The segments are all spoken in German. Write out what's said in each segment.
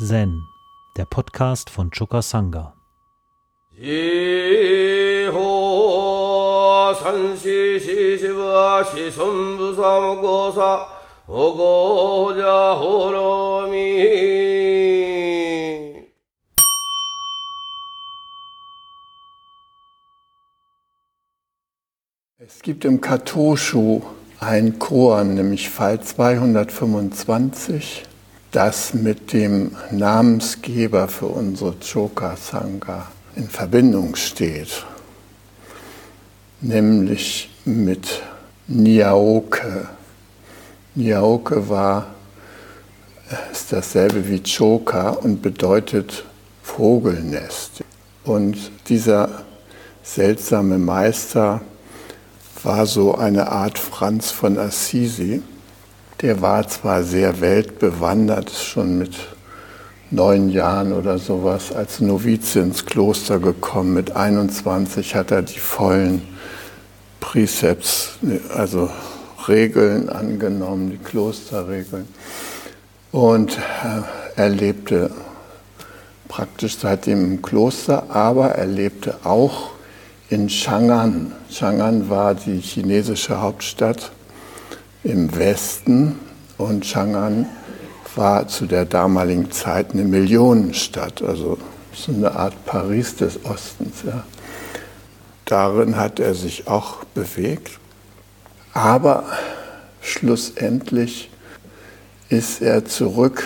Zen, der Podcast von Choka Sangha. Es gibt im Katoshu ein Koan, nämlich Fall 225 das mit dem Namensgeber für unsere Choka Sangha in Verbindung steht, nämlich mit Niaoke. Niaoke war, ist dasselbe wie Choka und bedeutet Vogelnest. Und dieser seltsame Meister war so eine Art Franz von Assisi der war zwar sehr weltbewandert, schon mit neun Jahren oder sowas als Novize ins Kloster gekommen. Mit 21 hat er die vollen Präzepts, also Regeln angenommen, die Klosterregeln. Und äh, er lebte praktisch seitdem im Kloster, aber er lebte auch in Chang'an. Chang'an war die chinesische Hauptstadt im Westen und Chang'an war zu der damaligen Zeit eine Millionenstadt, also so eine Art Paris des Ostens. Ja. Darin hat er sich auch bewegt, aber schlussendlich ist er zurück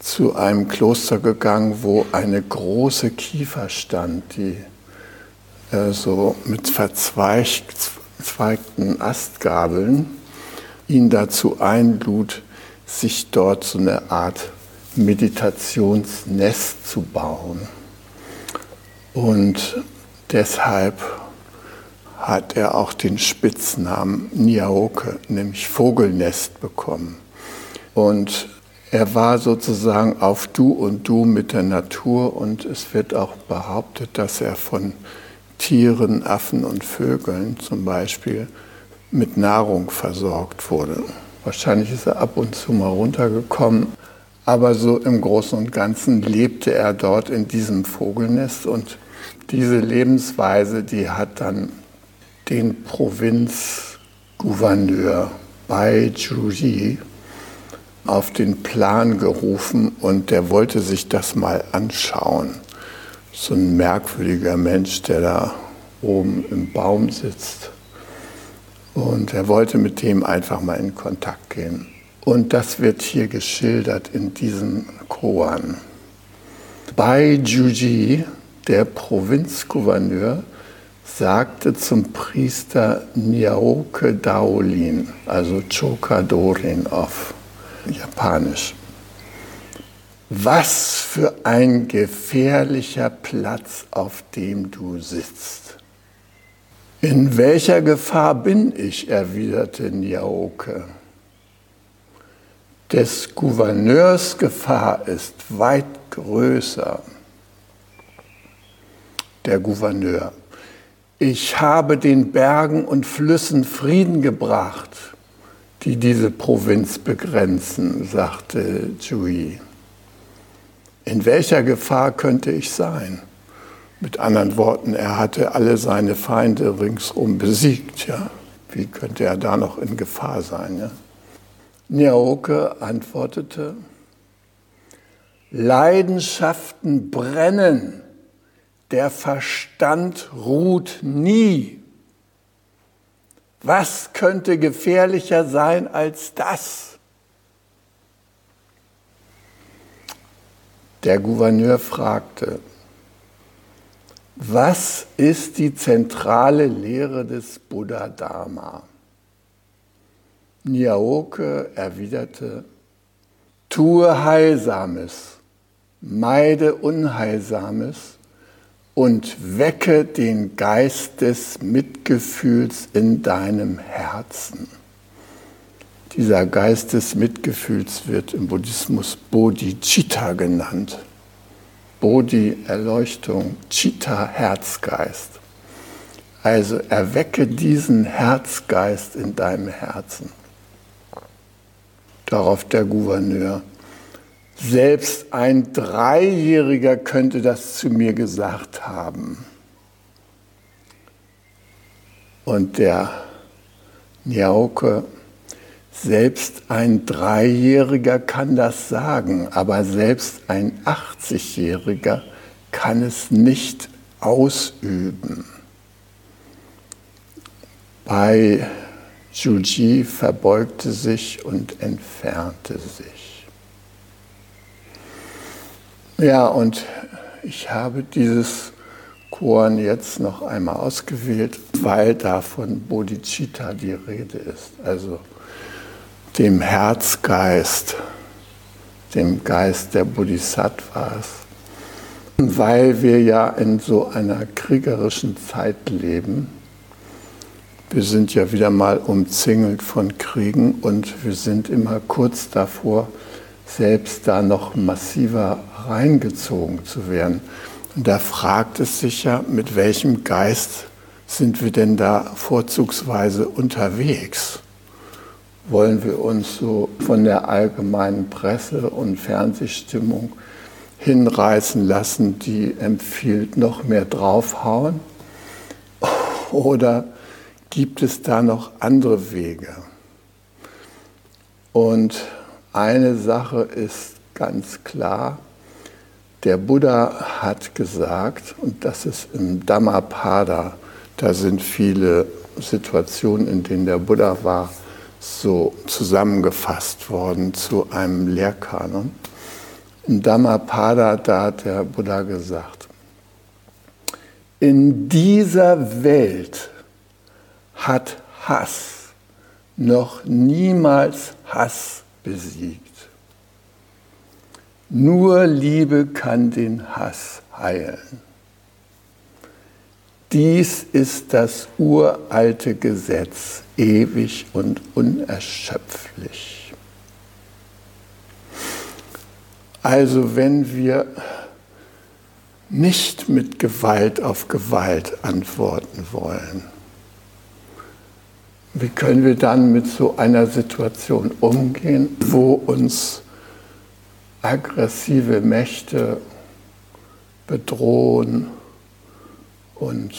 zu einem Kloster gegangen, wo eine große Kiefer stand, die äh, so mit verzweigten Astgabeln ihn dazu einlud, sich dort so eine Art Meditationsnest zu bauen. Und deshalb hat er auch den Spitznamen Niaoke, nämlich Vogelnest, bekommen. Und er war sozusagen auf Du und Du mit der Natur und es wird auch behauptet, dass er von Tieren, Affen und Vögeln zum Beispiel mit Nahrung versorgt wurde. Wahrscheinlich ist er ab und zu mal runtergekommen, aber so im Großen und Ganzen lebte er dort in diesem Vogelnest und diese Lebensweise, die hat dann den Provinzgouverneur Bai Juji auf den Plan gerufen und der wollte sich das mal anschauen. So ein merkwürdiger Mensch, der da oben im Baum sitzt und er wollte mit dem einfach mal in Kontakt gehen. Und das wird hier geschildert in diesem Koan. Bai Juji, der Provinzgouverneur, sagte zum Priester Nyaoke Daolin, also Choka Dorin auf Japanisch, was für ein gefährlicher Platz, auf dem du sitzt. In welcher Gefahr bin ich? erwiderte Niaoke. Des Gouverneurs Gefahr ist weit größer. Der Gouverneur. Ich habe den Bergen und Flüssen Frieden gebracht, die diese Provinz begrenzen, sagte Jui. In welcher Gefahr könnte ich sein? Mit anderen Worten, er hatte alle seine Feinde ringsum besiegt. Ja? Wie könnte er da noch in Gefahr sein? Ja? Nyaoke antwortete, Leidenschaften brennen, der Verstand ruht nie. Was könnte gefährlicher sein als das? Der Gouverneur fragte, was ist die zentrale Lehre des Buddha Dharma? Nyaoke erwiderte, tue Heilsames, meide Unheilsames und wecke den Geist des Mitgefühls in deinem Herzen. Dieser Geist des Mitgefühls wird im Buddhismus Bodhicitta genannt. Bodhi Erleuchtung, Chitta Herzgeist. Also erwecke diesen Herzgeist in deinem Herzen. Darauf der Gouverneur. Selbst ein Dreijähriger könnte das zu mir gesagt haben. Und der Niauke, selbst ein Dreijähriger kann das sagen, aber selbst ein 80-Jähriger kann es nicht ausüben. Bei Juji verbeugte sich und entfernte sich. Ja, und ich habe dieses Koan jetzt noch einmal ausgewählt, weil da von Bodhicitta die Rede ist, also dem Herzgeist, dem Geist der Bodhisattvas. Weil wir ja in so einer kriegerischen Zeit leben, wir sind ja wieder mal umzingelt von Kriegen und wir sind immer kurz davor, selbst da noch massiver reingezogen zu werden. Und da fragt es sich ja, mit welchem Geist sind wir denn da vorzugsweise unterwegs? Wollen wir uns so von der allgemeinen Presse und Fernsehstimmung hinreißen lassen, die empfiehlt, noch mehr draufhauen? Oder gibt es da noch andere Wege. Und eine Sache ist ganz klar, der Buddha hat gesagt, und das ist im Dhammapada, da sind viele Situationen, in denen der Buddha war, so zusammengefasst worden zu einem Lehrkanon. Im Dhammapada, da hat der Buddha gesagt, in dieser Welt hat Hass noch niemals Hass besiegt. Nur Liebe kann den Hass heilen. Dies ist das uralte Gesetz, ewig und unerschöpflich. Also wenn wir nicht mit Gewalt auf Gewalt antworten wollen, wie können wir dann mit so einer Situation umgehen, wo uns aggressive Mächte bedrohen und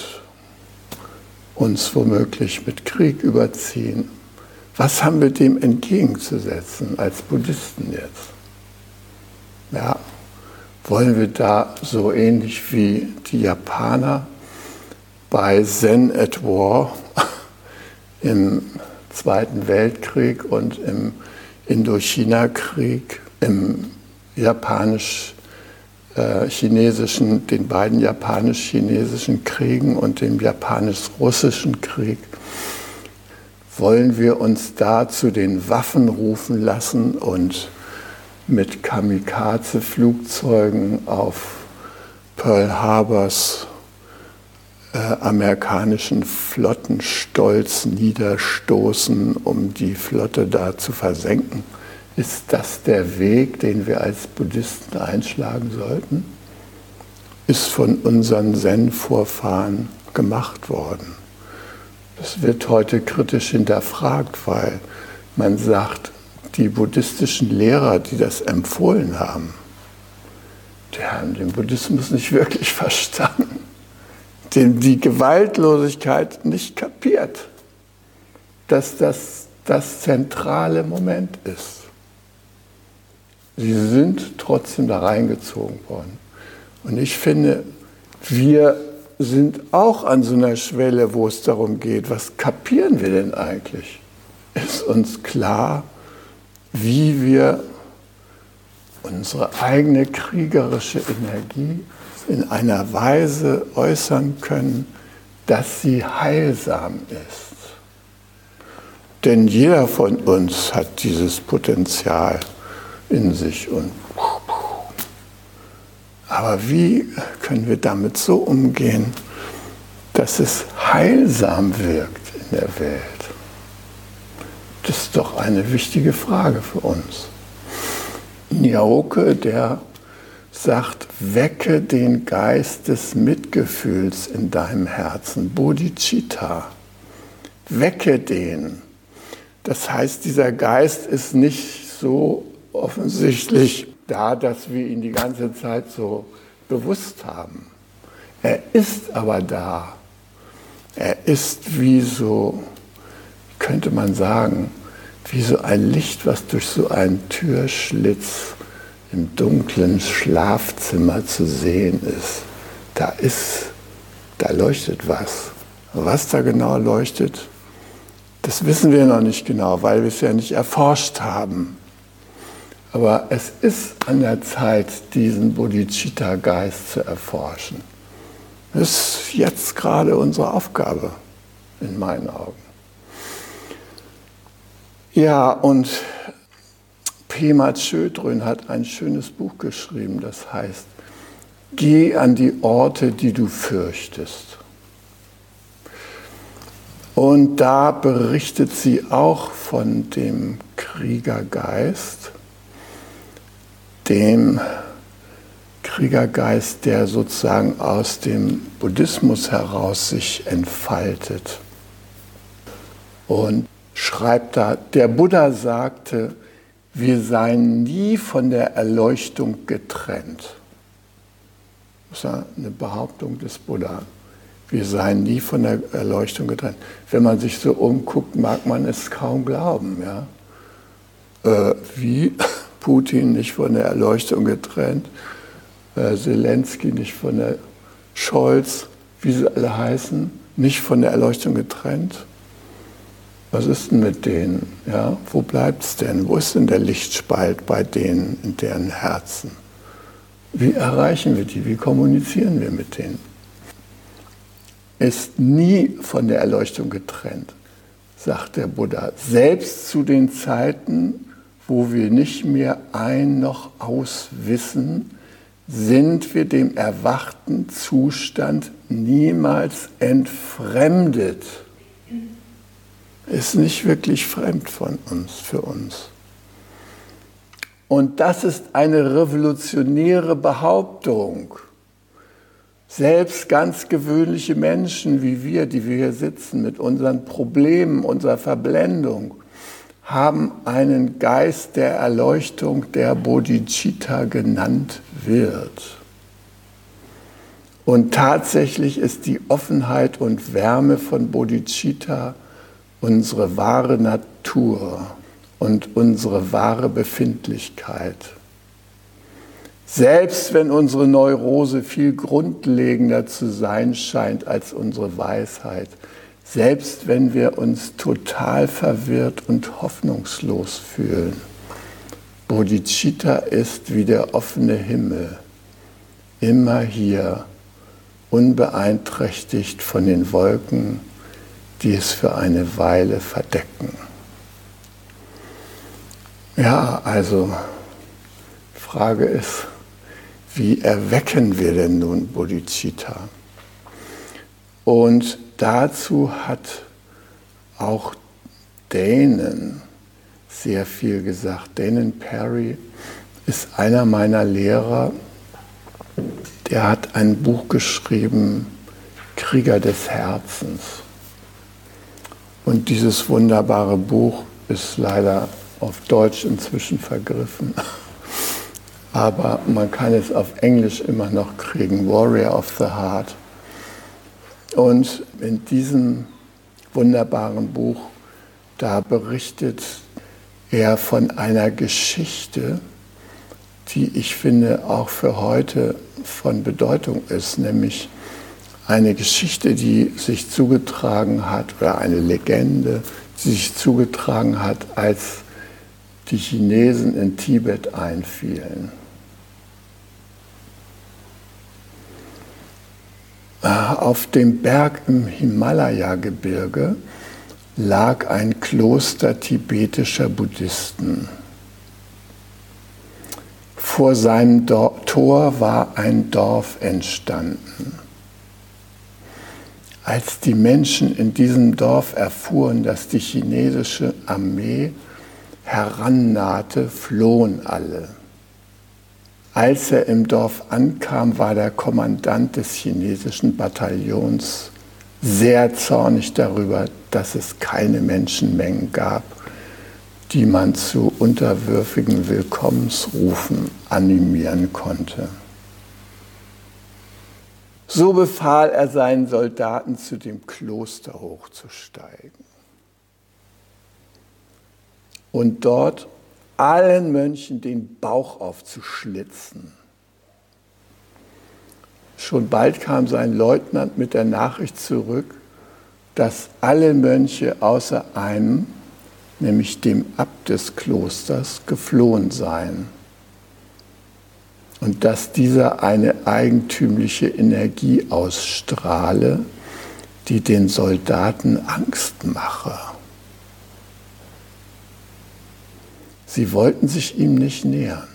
uns womöglich mit Krieg überziehen? Was haben wir dem entgegenzusetzen als Buddhisten jetzt? Ja, wollen wir da so ähnlich wie die Japaner bei Zen at War im Zweiten Weltkrieg und im Indochina-Krieg, im japanisch-chinesischen, äh, den beiden japanisch-chinesischen Kriegen und dem japanisch-russischen Krieg, wollen wir uns da zu den Waffen rufen lassen und mit Kamikaze-Flugzeugen auf Pearl Harbors äh, amerikanischen Flottenstolz niederstoßen, um die Flotte da zu versenken. Ist das der Weg, den wir als Buddhisten einschlagen sollten? Ist von unseren Zen-Vorfahren gemacht worden. Das wird heute kritisch hinterfragt, weil man sagt, die buddhistischen Lehrer, die das empfohlen haben, die haben den Buddhismus nicht wirklich verstanden den die Gewaltlosigkeit nicht kapiert, dass das das zentrale Moment ist. Sie sind trotzdem da reingezogen worden. Und ich finde, wir sind auch an so einer Schwelle, wo es darum geht, was kapieren wir denn eigentlich? Ist uns klar, wie wir unsere eigene kriegerische Energie in einer Weise äußern können, dass sie heilsam ist. Denn jeder von uns hat dieses Potenzial in sich. Und aber wie können wir damit so umgehen, dass es heilsam wirkt in der Welt? Das ist doch eine wichtige Frage für uns. Nyaoke, der sagt, wecke den Geist des Mitgefühls in deinem Herzen, Bodhicitta. Wecke den. Das heißt, dieser Geist ist nicht so offensichtlich da, dass wir ihn die ganze Zeit so bewusst haben. Er ist aber da. Er ist wie so, könnte man sagen, wie so ein Licht, was durch so einen Türschlitz im dunklen Schlafzimmer zu sehen ist. Da ist, da leuchtet was. Was da genau leuchtet, das wissen wir noch nicht genau, weil wir es ja nicht erforscht haben. Aber es ist an der Zeit, diesen Bodhicitta-Geist zu erforschen. Das ist jetzt gerade unsere Aufgabe, in meinen Augen. Ja, und Pema Chödrön hat ein schönes Buch geschrieben, das heißt, Geh an die Orte, die du fürchtest. Und da berichtet sie auch von dem Kriegergeist, dem Kriegergeist, der sozusagen aus dem Buddhismus heraus sich entfaltet. Und schreibt da, der Buddha sagte, wir seien nie von der Erleuchtung getrennt. Das ist eine Behauptung des Buddha. Wir seien nie von der Erleuchtung getrennt. Wenn man sich so umguckt, mag man es kaum glauben. Ja? Äh, wie Putin nicht von der Erleuchtung getrennt, äh, Zelensky nicht von der Scholz, wie sie alle heißen, nicht von der Erleuchtung getrennt. Was ist denn mit denen? Ja, wo bleibt es denn? Wo ist denn der Lichtspalt bei denen in deren Herzen? Wie erreichen wir die? Wie kommunizieren wir mit denen? Ist nie von der Erleuchtung getrennt, sagt der Buddha. Selbst zu den Zeiten, wo wir nicht mehr ein noch aus wissen, sind wir dem erwachten Zustand niemals entfremdet ist nicht wirklich fremd von uns, für uns. Und das ist eine revolutionäre Behauptung. Selbst ganz gewöhnliche Menschen wie wir, die wir hier sitzen, mit unseren Problemen, unserer Verblendung, haben einen Geist der Erleuchtung, der Bodhicitta genannt wird. Und tatsächlich ist die Offenheit und Wärme von Bodhicitta unsere wahre Natur und unsere wahre Befindlichkeit. Selbst wenn unsere Neurose viel grundlegender zu sein scheint als unsere Weisheit, selbst wenn wir uns total verwirrt und hoffnungslos fühlen, Bodhicitta ist wie der offene Himmel, immer hier, unbeeinträchtigt von den Wolken die es für eine Weile verdecken. Ja, also Frage ist, wie erwecken wir denn nun Bodhicitta? Und dazu hat auch Dänen sehr viel gesagt. Dänen Perry ist einer meiner Lehrer, der hat ein Buch geschrieben, Krieger des Herzens. Und dieses wunderbare Buch ist leider auf Deutsch inzwischen vergriffen. Aber man kann es auf Englisch immer noch kriegen, Warrior of the Heart. Und in diesem wunderbaren Buch, da berichtet er von einer Geschichte, die ich finde auch für heute von Bedeutung ist, nämlich eine Geschichte, die sich zugetragen hat, oder eine Legende, die sich zugetragen hat, als die Chinesen in Tibet einfielen. Auf dem Berg im Himalaya-Gebirge lag ein Kloster tibetischer Buddhisten. Vor seinem Tor war ein Dorf entstanden. Als die Menschen in diesem Dorf erfuhren, dass die chinesische Armee herannahte, flohen alle. Als er im Dorf ankam, war der Kommandant des chinesischen Bataillons sehr zornig darüber, dass es keine Menschenmengen gab, die man zu unterwürfigen Willkommensrufen animieren konnte. So befahl er seinen Soldaten, zu dem Kloster hochzusteigen und dort allen Mönchen den Bauch aufzuschlitzen. Schon bald kam sein Leutnant mit der Nachricht zurück, dass alle Mönche außer einem, nämlich dem Abt des Klosters, geflohen seien und dass dieser eine eigentümliche Energie ausstrahle, die den Soldaten Angst mache. Sie wollten sich ihm nicht nähern.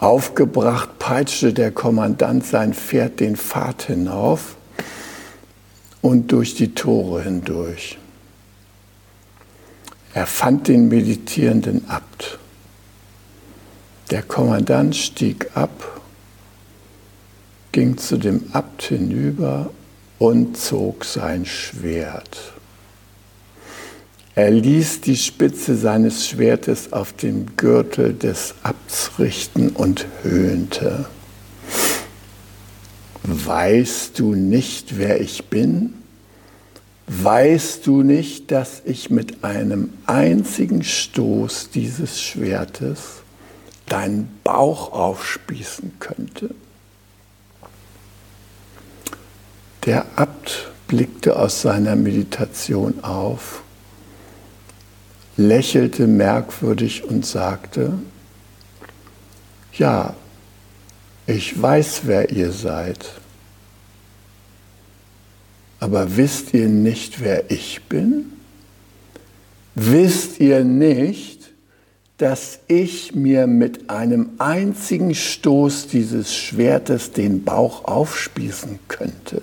Aufgebracht peitschte der Kommandant sein Pferd den Pfad hinauf und durch die Tore hindurch. Er fand den meditierenden Abt. Der Kommandant stieg ab, ging zu dem Abt hinüber und zog sein Schwert. Er ließ die Spitze seines Schwertes auf den Gürtel des Abts richten und höhnte. Weißt du nicht, wer ich bin? Weißt du nicht, dass ich mit einem einzigen Stoß dieses Schwertes deinen Bauch aufspießen könnte? Der Abt blickte aus seiner Meditation auf, lächelte merkwürdig und sagte, ja, ich weiß, wer ihr seid, aber wisst ihr nicht, wer ich bin? Wisst ihr nicht, dass ich mir mit einem einzigen Stoß dieses Schwertes den Bauch aufspießen könnte.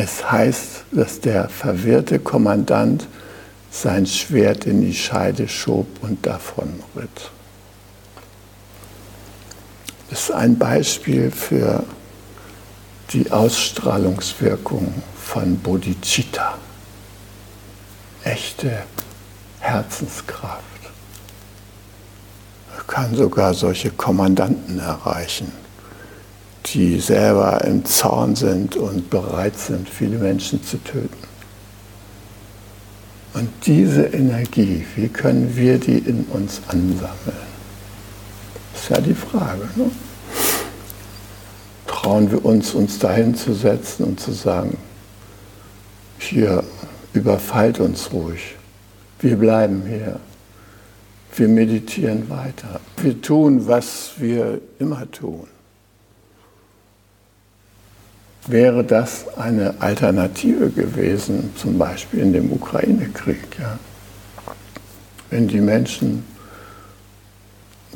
Es heißt, dass der verwirrte Kommandant sein Schwert in die Scheide schob und davon ritt. Das ist ein Beispiel für die Ausstrahlungswirkung von Bodhicitta. Echte Herzenskraft. Er kann sogar solche Kommandanten erreichen, die selber im Zorn sind und bereit sind, viele Menschen zu töten. Und diese Energie, wie können wir die in uns ansammeln? Ist ja die Frage. Ne? Trauen wir uns, uns dahin zu setzen und zu sagen, hier überfallt uns ruhig. Wir bleiben hier. Wir meditieren weiter. Wir tun, was wir immer tun. Wäre das eine Alternative gewesen, zum Beispiel in dem Ukraine-Krieg? Ja? Wenn die Menschen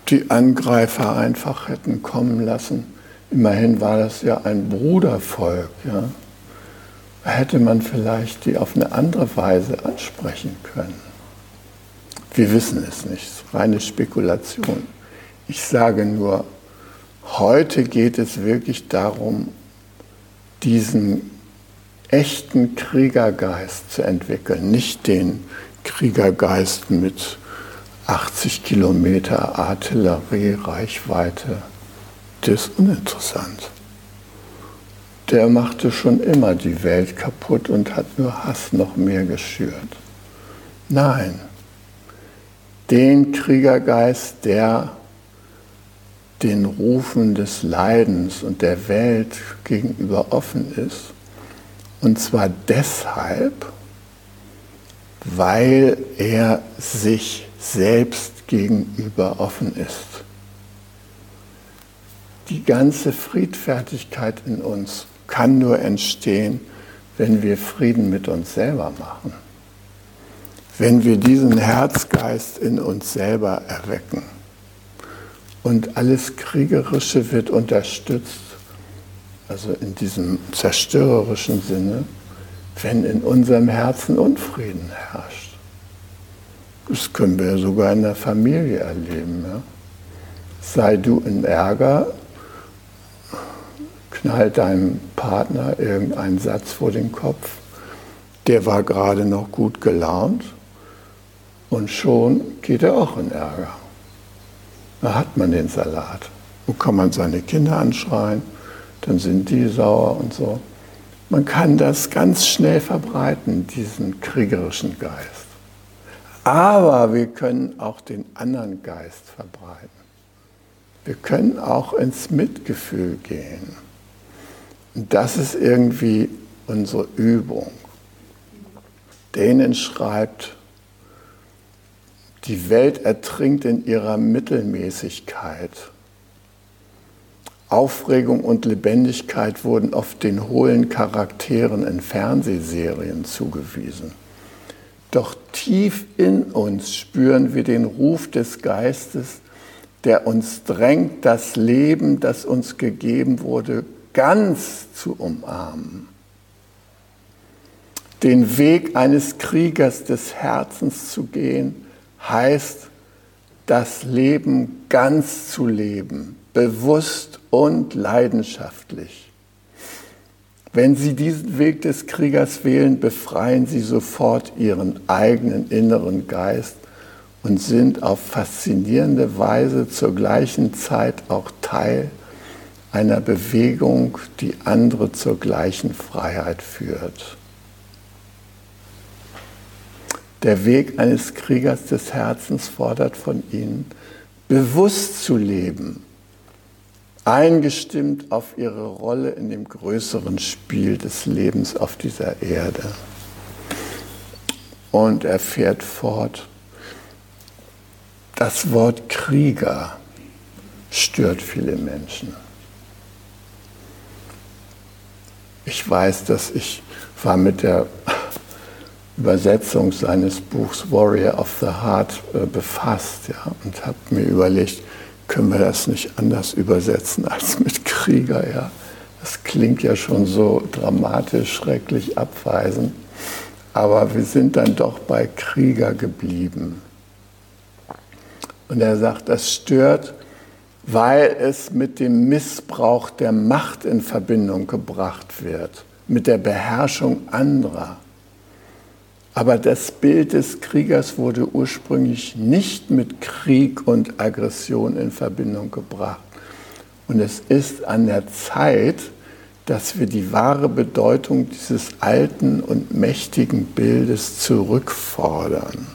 die Angreifer einfach hätten kommen lassen, immerhin war das ja ein Brudervolk, ja? hätte man vielleicht die auf eine andere Weise ansprechen können. Wir wissen es nicht, reine Spekulation. Ich sage nur, heute geht es wirklich darum, diesen echten Kriegergeist zu entwickeln, nicht den Kriegergeist mit 80 Kilometer Artilleriereichweite. Das ist uninteressant. Der machte schon immer die Welt kaputt und hat nur Hass noch mehr geschürt. Nein, den Kriegergeist, der den Rufen des Leidens und der Welt gegenüber offen ist. Und zwar deshalb, weil er sich selbst gegenüber offen ist. Die ganze Friedfertigkeit in uns kann nur entstehen, wenn wir Frieden mit uns selber machen wenn wir diesen Herzgeist in uns selber erwecken. Und alles Kriegerische wird unterstützt, also in diesem zerstörerischen Sinne, wenn in unserem Herzen Unfrieden herrscht. Das können wir sogar in der Familie erleben. Ja? Sei du in Ärger, knallt deinem Partner irgendeinen Satz vor den Kopf der war gerade noch gut gelaunt und schon geht er auch in Ärger. Da hat man den Salat. Wo kann man seine Kinder anschreien, dann sind die sauer und so. Man kann das ganz schnell verbreiten, diesen kriegerischen Geist. Aber wir können auch den anderen Geist verbreiten. Wir können auch ins Mitgefühl gehen. Und das ist irgendwie unsere Übung. Denen schreibt, die Welt ertrinkt in ihrer Mittelmäßigkeit. Aufregung und Lebendigkeit wurden oft den hohlen Charakteren in Fernsehserien zugewiesen. Doch tief in uns spüren wir den Ruf des Geistes, der uns drängt, das Leben, das uns gegeben wurde, ganz zu umarmen. Den Weg eines Kriegers des Herzens zu gehen, heißt, das Leben ganz zu leben, bewusst und leidenschaftlich. Wenn Sie diesen Weg des Kriegers wählen, befreien Sie sofort Ihren eigenen inneren Geist und sind auf faszinierende Weise zur gleichen Zeit auch Teil einer Bewegung, die andere zur gleichen Freiheit führt. Der Weg eines Kriegers des Herzens fordert von Ihnen, bewusst zu leben, eingestimmt auf Ihre Rolle in dem größeren Spiel des Lebens auf dieser Erde. Und er fährt fort, das Wort Krieger stört viele Menschen. Ich weiß, dass ich war mit der Übersetzung seines Buchs Warrior of the Heart äh, befasst ja, und habe mir überlegt, können wir das nicht anders übersetzen als mit Krieger? Ja? Das klingt ja schon so dramatisch, schrecklich abweisend. Aber wir sind dann doch bei Krieger geblieben. Und er sagt, das stört, weil es mit dem Missbrauch der Macht in Verbindung gebracht wird, mit der Beherrschung anderer. Aber das Bild des Kriegers wurde ursprünglich nicht mit Krieg und Aggression in Verbindung gebracht. Und es ist an der Zeit, dass wir die wahre Bedeutung dieses alten und mächtigen Bildes zurückfordern.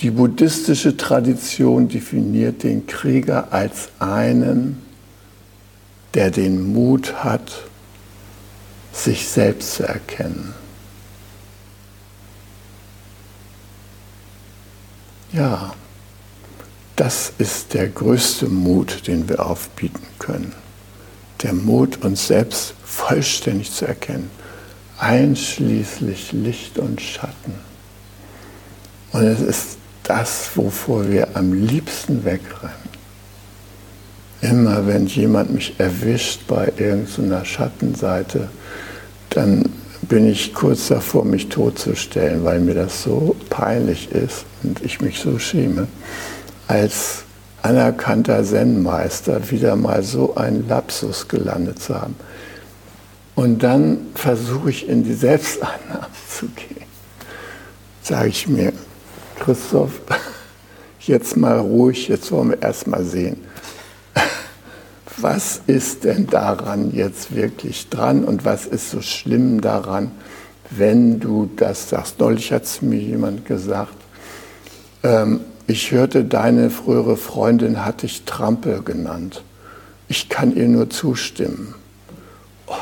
Die buddhistische Tradition definiert den Krieger als einen, der den Mut hat, sich selbst zu erkennen. Ja, das ist der größte Mut, den wir aufbieten können. Der Mut, uns selbst vollständig zu erkennen, einschließlich Licht und Schatten. Und es ist das, wovor wir am liebsten wegrennen. Immer wenn jemand mich erwischt bei irgendeiner Schattenseite, dann bin ich kurz davor, mich totzustellen, weil mir das so peinlich ist und ich mich so schäme, als anerkannter Zen-Meister wieder mal so einen Lapsus gelandet zu haben. Und dann versuche ich in die Selbstannahme zu gehen. Sage ich mir, Christoph, jetzt mal ruhig, jetzt wollen wir erst mal sehen, was ist denn daran jetzt wirklich dran und was ist so schlimm daran, wenn du das sagst. Neulich hat es mir jemand gesagt, ähm, ich hörte, deine frühere Freundin hat dich Trampel genannt. Ich kann ihr nur zustimmen. Oh.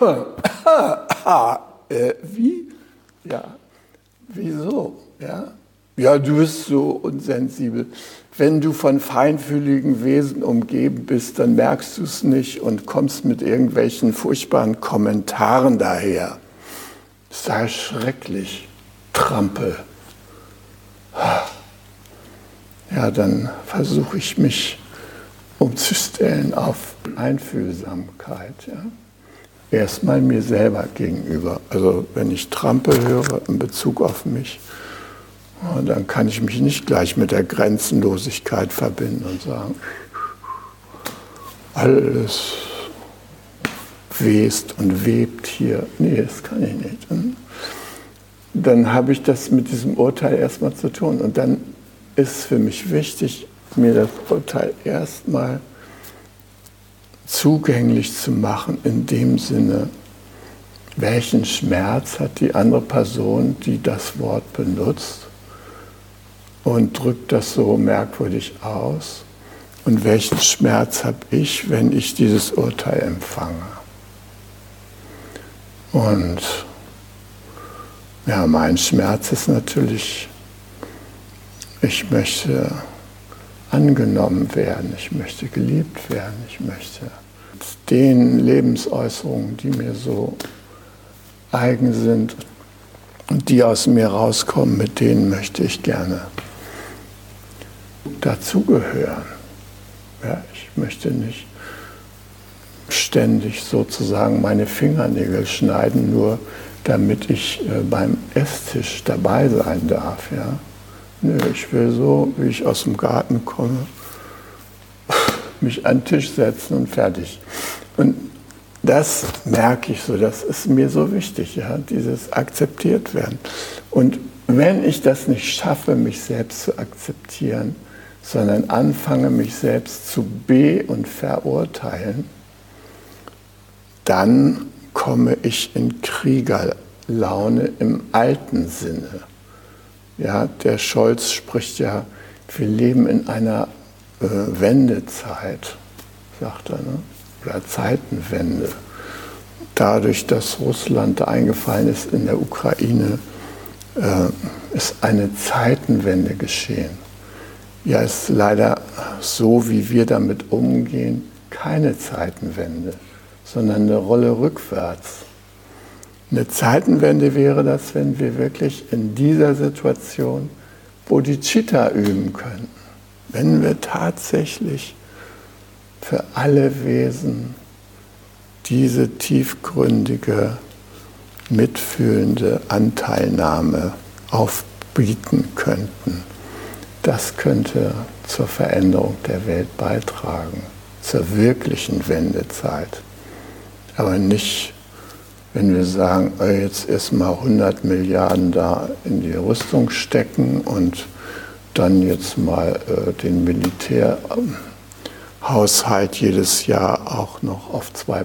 äh, wie? Ja, wieso? Ja? ja, du bist so unsensibel. Wenn du von feinfühligen Wesen umgeben bist, dann merkst du es nicht und kommst mit irgendwelchen furchtbaren Kommentaren daher. Sei schrecklich, Trampel. Ja, dann versuche ich mich umzustellen auf Einfühlsamkeit. Ja erstmal mir selber gegenüber. Also wenn ich Trampel höre in Bezug auf mich, dann kann ich mich nicht gleich mit der Grenzenlosigkeit verbinden und sagen, alles west und webt hier. Nee, das kann ich nicht. Dann habe ich das mit diesem Urteil erstmal zu tun. Und dann ist für mich wichtig, mir das Urteil erstmal zugänglich zu machen, in dem Sinne, welchen Schmerz hat die andere Person, die das Wort benutzt und drückt das so merkwürdig aus und welchen Schmerz habe ich, wenn ich dieses Urteil empfange. Und ja, mein Schmerz ist natürlich, ich möchte angenommen werden, ich möchte geliebt werden, ich möchte den Lebensäußerungen, die mir so eigen sind und die aus mir rauskommen, mit denen möchte ich gerne dazugehören. Ja, ich möchte nicht ständig sozusagen meine Fingernägel schneiden, nur damit ich äh, beim Esstisch dabei sein darf. Ja. Nö, ich will so, wie ich aus dem Garten komme, mich an den Tisch setzen und fertig. Und das merke ich so, das ist mir so wichtig, ja, dieses akzeptiert werden. Und wenn ich das nicht schaffe, mich selbst zu akzeptieren, sondern anfange, mich selbst zu be- und verurteilen, dann komme ich in Kriegerlaune im alten Sinne. Ja, der Scholz spricht ja, wir leben in einer äh, Wendezeit, sagt er, ne? oder Zeitenwende. Dadurch, dass Russland eingefallen ist in der Ukraine, äh, ist eine Zeitenwende geschehen. Ja, ist leider so, wie wir damit umgehen, keine Zeitenwende, sondern eine Rolle rückwärts. Eine Zeitenwende wäre das, wenn wir wirklich in dieser Situation Bodhicitta üben könnten. Wenn wir tatsächlich für alle Wesen diese tiefgründige, mitfühlende Anteilnahme aufbieten könnten. Das könnte zur Veränderung der Welt beitragen, zur wirklichen Wendezeit. Aber nicht wenn wir sagen, äh, jetzt erstmal 100 Milliarden da in die Rüstung stecken und dann jetzt mal äh, den Militärhaushalt jedes Jahr auch noch auf 2%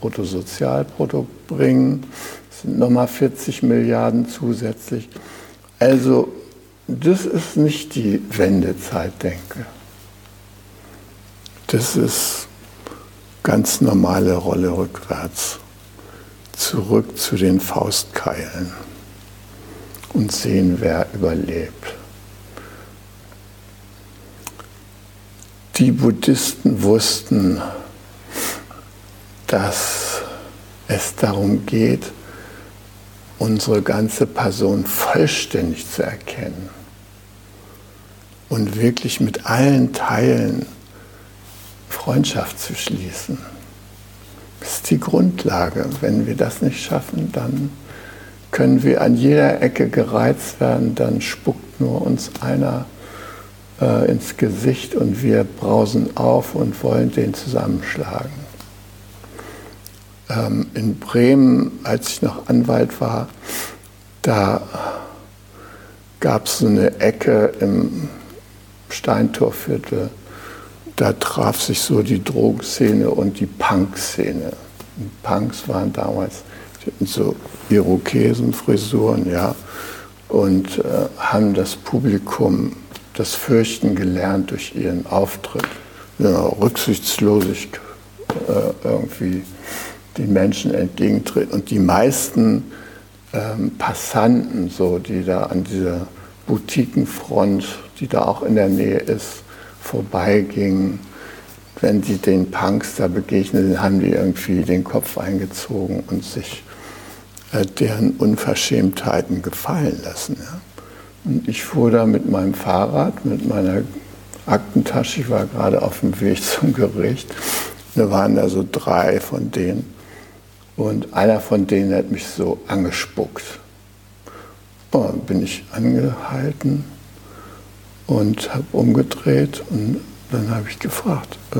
Bruttosozialprodukt bringen, das sind nochmal 40 Milliarden zusätzlich. Also das ist nicht die Wendezeit, denke. Das ist ganz normale Rolle rückwärts zurück zu den Faustkeilen und sehen, wer überlebt. Die Buddhisten wussten, dass es darum geht, unsere ganze Person vollständig zu erkennen und wirklich mit allen Teilen Freundschaft zu schließen. Das ist die Grundlage. Wenn wir das nicht schaffen, dann können wir an jeder Ecke gereizt werden, dann spuckt nur uns einer äh, ins Gesicht und wir brausen auf und wollen den zusammenschlagen. Ähm, in Bremen, als ich noch Anwalt war, da gab es so eine Ecke im Steintorviertel, da traf sich so die Drogenszene und die Punk-Szene. Punks waren damals so Irokesenfrisuren, ja, und äh, haben das Publikum das Fürchten gelernt durch ihren Auftritt. Ja, rücksichtslosigst äh, irgendwie den Menschen entgegentreten. Und die meisten ähm, Passanten, so, die da an dieser Boutiquenfront, die da auch in der Nähe ist, vorbeigingen, wenn sie den Punks da begegnet haben die irgendwie den Kopf eingezogen und sich äh, deren Unverschämtheiten gefallen lassen. Ja. Und ich fuhr da mit meinem Fahrrad, mit meiner Aktentasche, ich war gerade auf dem Weg zum Gericht, da waren da so drei von denen und einer von denen hat mich so angespuckt. Oh, bin ich angehalten und habe umgedreht und dann habe ich gefragt, äh,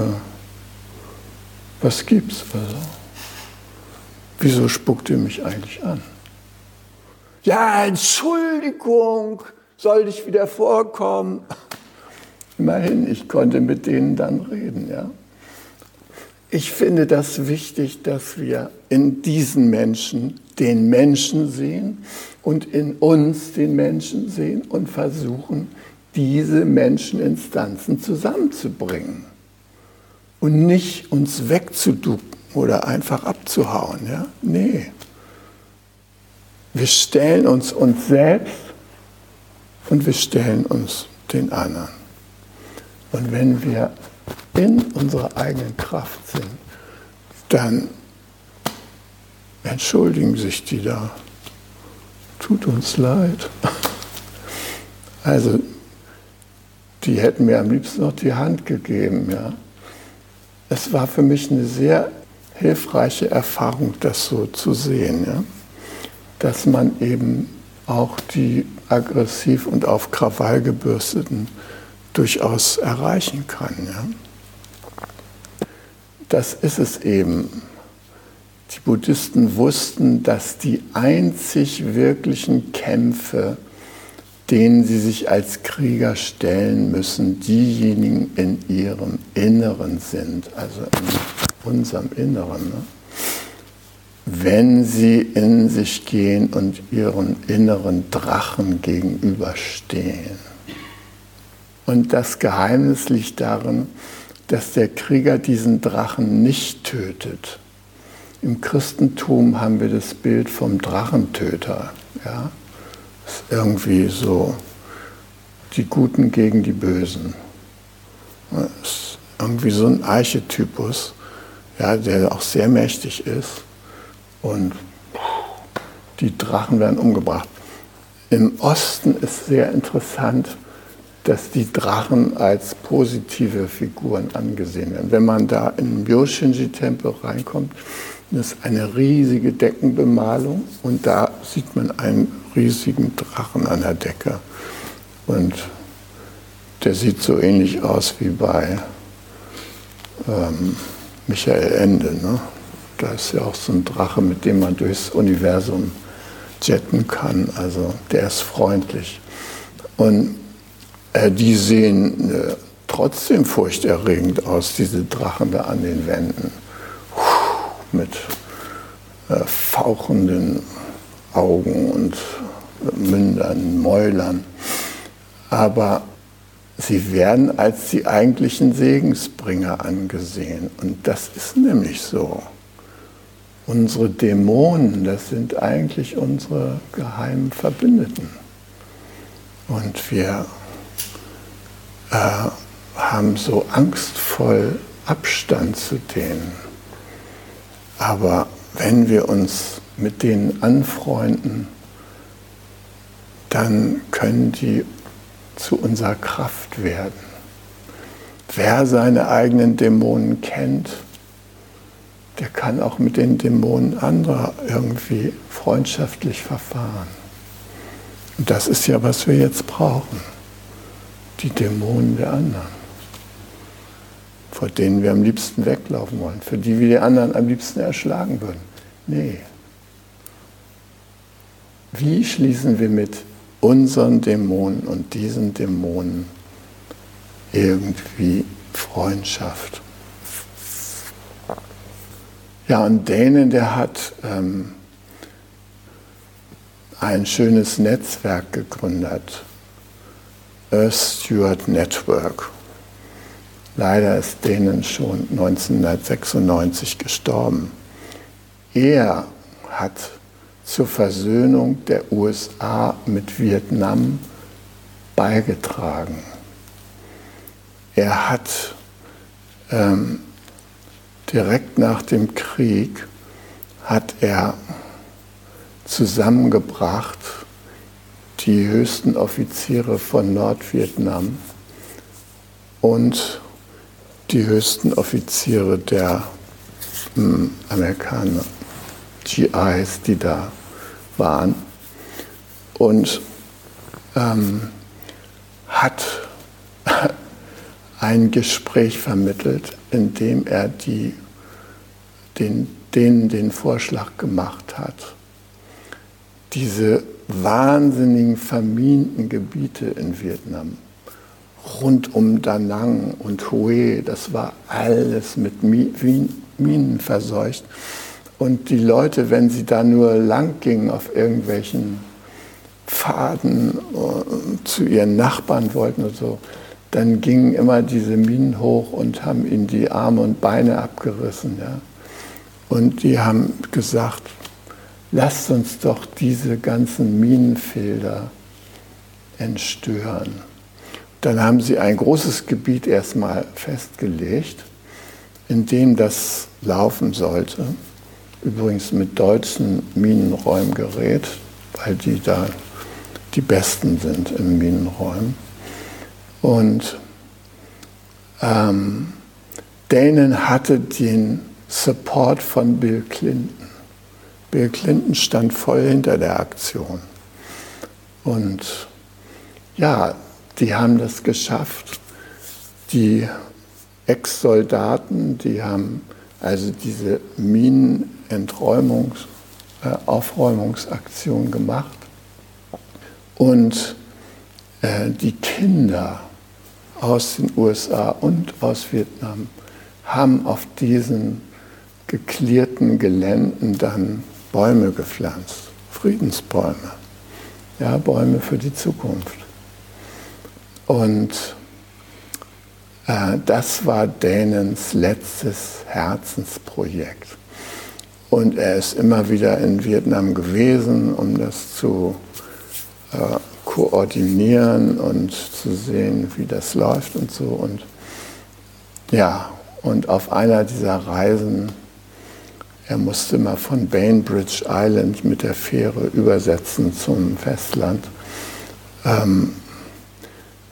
was gibt's? Also, wieso spuckt ihr mich eigentlich an? Ja, Entschuldigung, soll ich wieder vorkommen? Immerhin, ich konnte mit denen dann reden, ja. Ich finde das wichtig, dass wir in diesen Menschen den Menschen sehen und in uns den Menschen sehen und versuchen, diese Menscheninstanzen zusammenzubringen und nicht uns wegzuducken oder einfach abzuhauen. Ja? Nee. Wir stellen uns uns selbst und wir stellen uns den anderen. Und wenn wir in unserer eigenen Kraft sind, dann entschuldigen sich die da. Tut uns leid. Also, die hätten mir am liebsten noch die Hand gegeben, ja. Es war für mich eine sehr hilfreiche Erfahrung, das so zu sehen, ja. Dass man eben auch die aggressiv und auf Krawall gebürsteten durchaus erreichen kann. Ja? Das ist es eben. Die Buddhisten wussten, dass die einzig wirklichen Kämpfe, denen sie sich als Krieger stellen müssen, diejenigen in ihrem Inneren sind, also in unserem Inneren. Ne? Wenn sie in sich gehen und ihren inneren Drachen gegenüberstehen. Und das Geheimnis liegt darin, dass der Krieger diesen Drachen nicht tötet. Im Christentum haben wir das Bild vom Drachentöter. Ja? Irgendwie so die Guten gegen die Bösen. Das ist irgendwie so ein Archetypus, ja, der auch sehr mächtig ist. Und die Drachen werden umgebracht. Im Osten ist sehr interessant, dass die Drachen als positive Figuren angesehen werden. Wenn man da in den Myoshinji-Tempel reinkommt, ist eine riesige Deckenbemalung und da sieht man einen riesigen Drachen an der Decke. Und der sieht so ähnlich aus wie bei ähm, Michael Ende. Ne? Da ist ja auch so ein Drache, mit dem man durchs Universum jetten kann. Also der ist freundlich. Und äh, die sehen äh, trotzdem furchterregend aus, diese Drachen da an den Wänden mit äh, fauchenden Augen und Mündern, Mäulern. Aber sie werden als die eigentlichen Segensbringer angesehen. Und das ist nämlich so. Unsere Dämonen, das sind eigentlich unsere geheimen Verbündeten. Und wir äh, haben so angstvoll Abstand zu denen. Aber wenn wir uns mit denen anfreunden, dann können die zu unserer Kraft werden. Wer seine eigenen Dämonen kennt, der kann auch mit den Dämonen anderer irgendwie freundschaftlich verfahren. Und das ist ja, was wir jetzt brauchen. Die Dämonen der anderen vor denen wir am liebsten weglaufen wollen, für die wir die anderen am liebsten erschlagen würden. Nee. Wie schließen wir mit unseren Dämonen und diesen Dämonen irgendwie Freundschaft? Ja, und Dänen, der hat ähm, ein schönes Netzwerk gegründet, Earth Steward Network. Leider ist Dänen schon 1996 gestorben. Er hat zur Versöhnung der USA mit Vietnam beigetragen. Er hat ähm, direkt nach dem Krieg hat er zusammengebracht die höchsten Offiziere von Nordvietnam und die höchsten Offiziere der hm, Amerikaner, GIs, die da waren. Und ähm, hat ein Gespräch vermittelt, in dem er die, den denen den Vorschlag gemacht hat, diese wahnsinnigen verminten Gebiete in Vietnam, rund um Da Nang und Hue, das war alles mit Minen verseucht. Und die Leute, wenn sie da nur lang gingen auf irgendwelchen Pfaden äh, zu ihren Nachbarn wollten und so, dann gingen immer diese Minen hoch und haben ihnen die Arme und Beine abgerissen. Ja. Und die haben gesagt, lasst uns doch diese ganzen Minenfelder entstören. Dann haben sie ein großes Gebiet erstmal festgelegt, in dem das laufen sollte. Übrigens mit deutschen Minenräumgerät, weil die da die Besten sind im Minenräumen. Und ähm, Dänen hatte den Support von Bill Clinton. Bill Clinton stand voll hinter der Aktion. Und ja, die haben das geschafft. Die Ex-Soldaten, die haben also diese Minenenträumungs-, äh, Aufräumungsaktion gemacht. Und äh, die Kinder aus den USA und aus Vietnam haben auf diesen geklärten Geländen dann Bäume gepflanzt, Friedensbäume, ja, Bäume für die Zukunft. Und äh, das war Dänens letztes Herzensprojekt. Und er ist immer wieder in Vietnam gewesen, um das zu äh, koordinieren und zu sehen, wie das läuft und so. Und ja, und auf einer dieser Reisen, er musste mal von Bainbridge Island mit der Fähre übersetzen zum Festland. Ähm,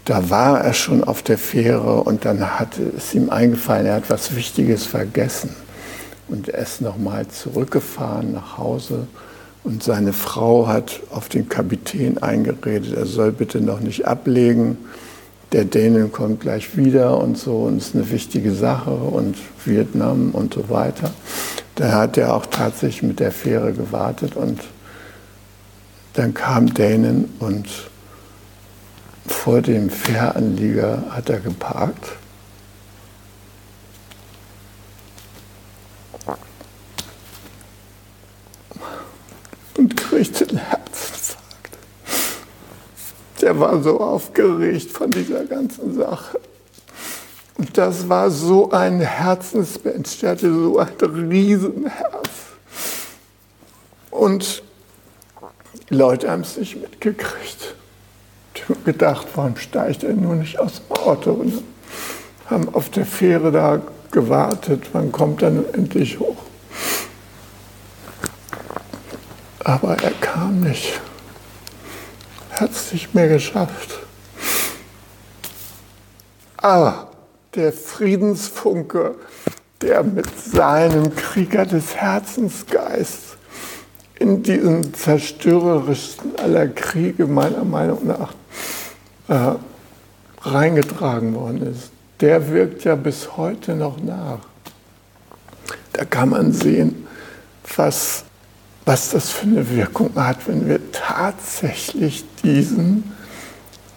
da war er schon auf der Fähre und dann hat es ihm eingefallen, er hat was Wichtiges vergessen. Und er ist nochmal zurückgefahren nach Hause und seine Frau hat auf den Kapitän eingeredet, er soll bitte noch nicht ablegen. Der Dänen kommt gleich wieder und so und es ist eine wichtige Sache und Vietnam und so weiter. Da hat er auch tatsächlich mit der Fähre gewartet und dann kam Dänen und vor dem Fähranlieger hat er geparkt. Und kriegte einen Herzinfarkt. Der war so aufgeregt von dieser ganzen Sache. Und das war so ein Herzensmensch, der hatte so ein Riesenherz. Und die Leute haben es nicht mitgekriegt gedacht, warum steigt er nur nicht aus dem Auto? Und haben auf der Fähre da gewartet, wann kommt er nun endlich hoch? Aber er kam nicht. Er hat es nicht mehr geschafft. Aber der Friedensfunke, der mit seinem Krieger des Herzensgeist in diesen zerstörerischsten aller Kriege meiner Meinung nach äh, reingetragen worden ist, der wirkt ja bis heute noch nach. Da kann man sehen, was, was das für eine Wirkung hat, wenn wir tatsächlich diesen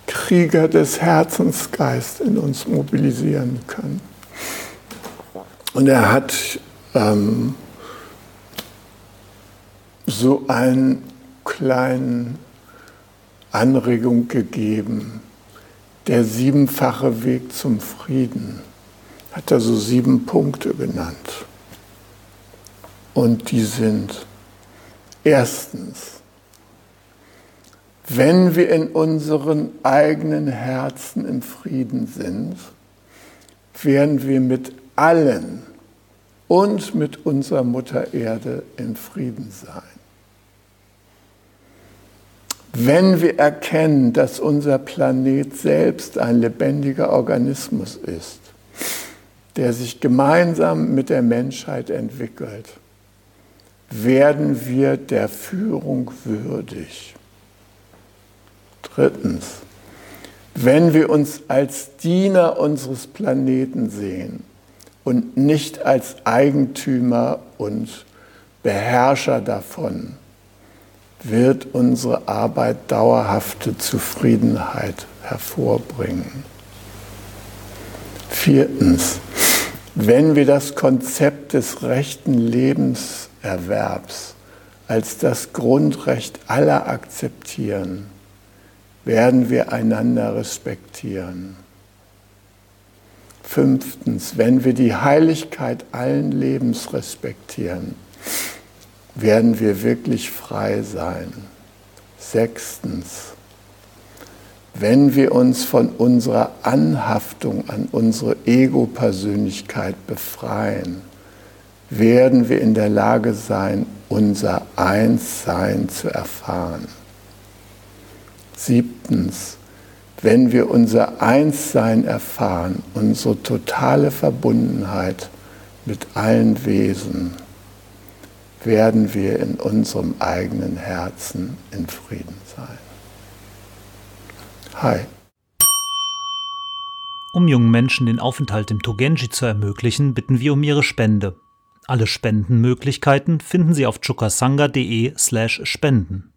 Krieger des Herzensgeist in uns mobilisieren können. Und er hat ähm, so einen kleinen Anregung gegeben. Der siebenfache Weg zum Frieden hat er so sieben Punkte genannt. Und die sind erstens, wenn wir in unseren eigenen Herzen im Frieden sind, werden wir mit allen und mit unserer Mutter Erde in Frieden sein. Wenn wir erkennen, dass unser Planet selbst ein lebendiger Organismus ist, der sich gemeinsam mit der Menschheit entwickelt, werden wir der Führung würdig. Drittens, wenn wir uns als Diener unseres Planeten sehen und nicht als Eigentümer und Beherrscher davon, wird unsere Arbeit dauerhafte Zufriedenheit hervorbringen. Viertens, wenn wir das Konzept des rechten Lebenserwerbs als das Grundrecht aller akzeptieren, werden wir einander respektieren. Fünftens, wenn wir die Heiligkeit allen Lebens respektieren, werden wir wirklich frei sein. Sechstens, wenn wir uns von unserer Anhaftung an unsere Ego-Persönlichkeit befreien, werden wir in der Lage sein, unser Einssein zu erfahren. Siebtens, wenn wir unser Einssein erfahren, unsere totale Verbundenheit mit allen Wesen, werden wir in unserem eigenen Herzen in Frieden sein. Hi. Um jungen Menschen den Aufenthalt im Togenji zu ermöglichen, bitten wir um ihre Spende. Alle Spendenmöglichkeiten finden Sie auf chukasanga.de/spenden.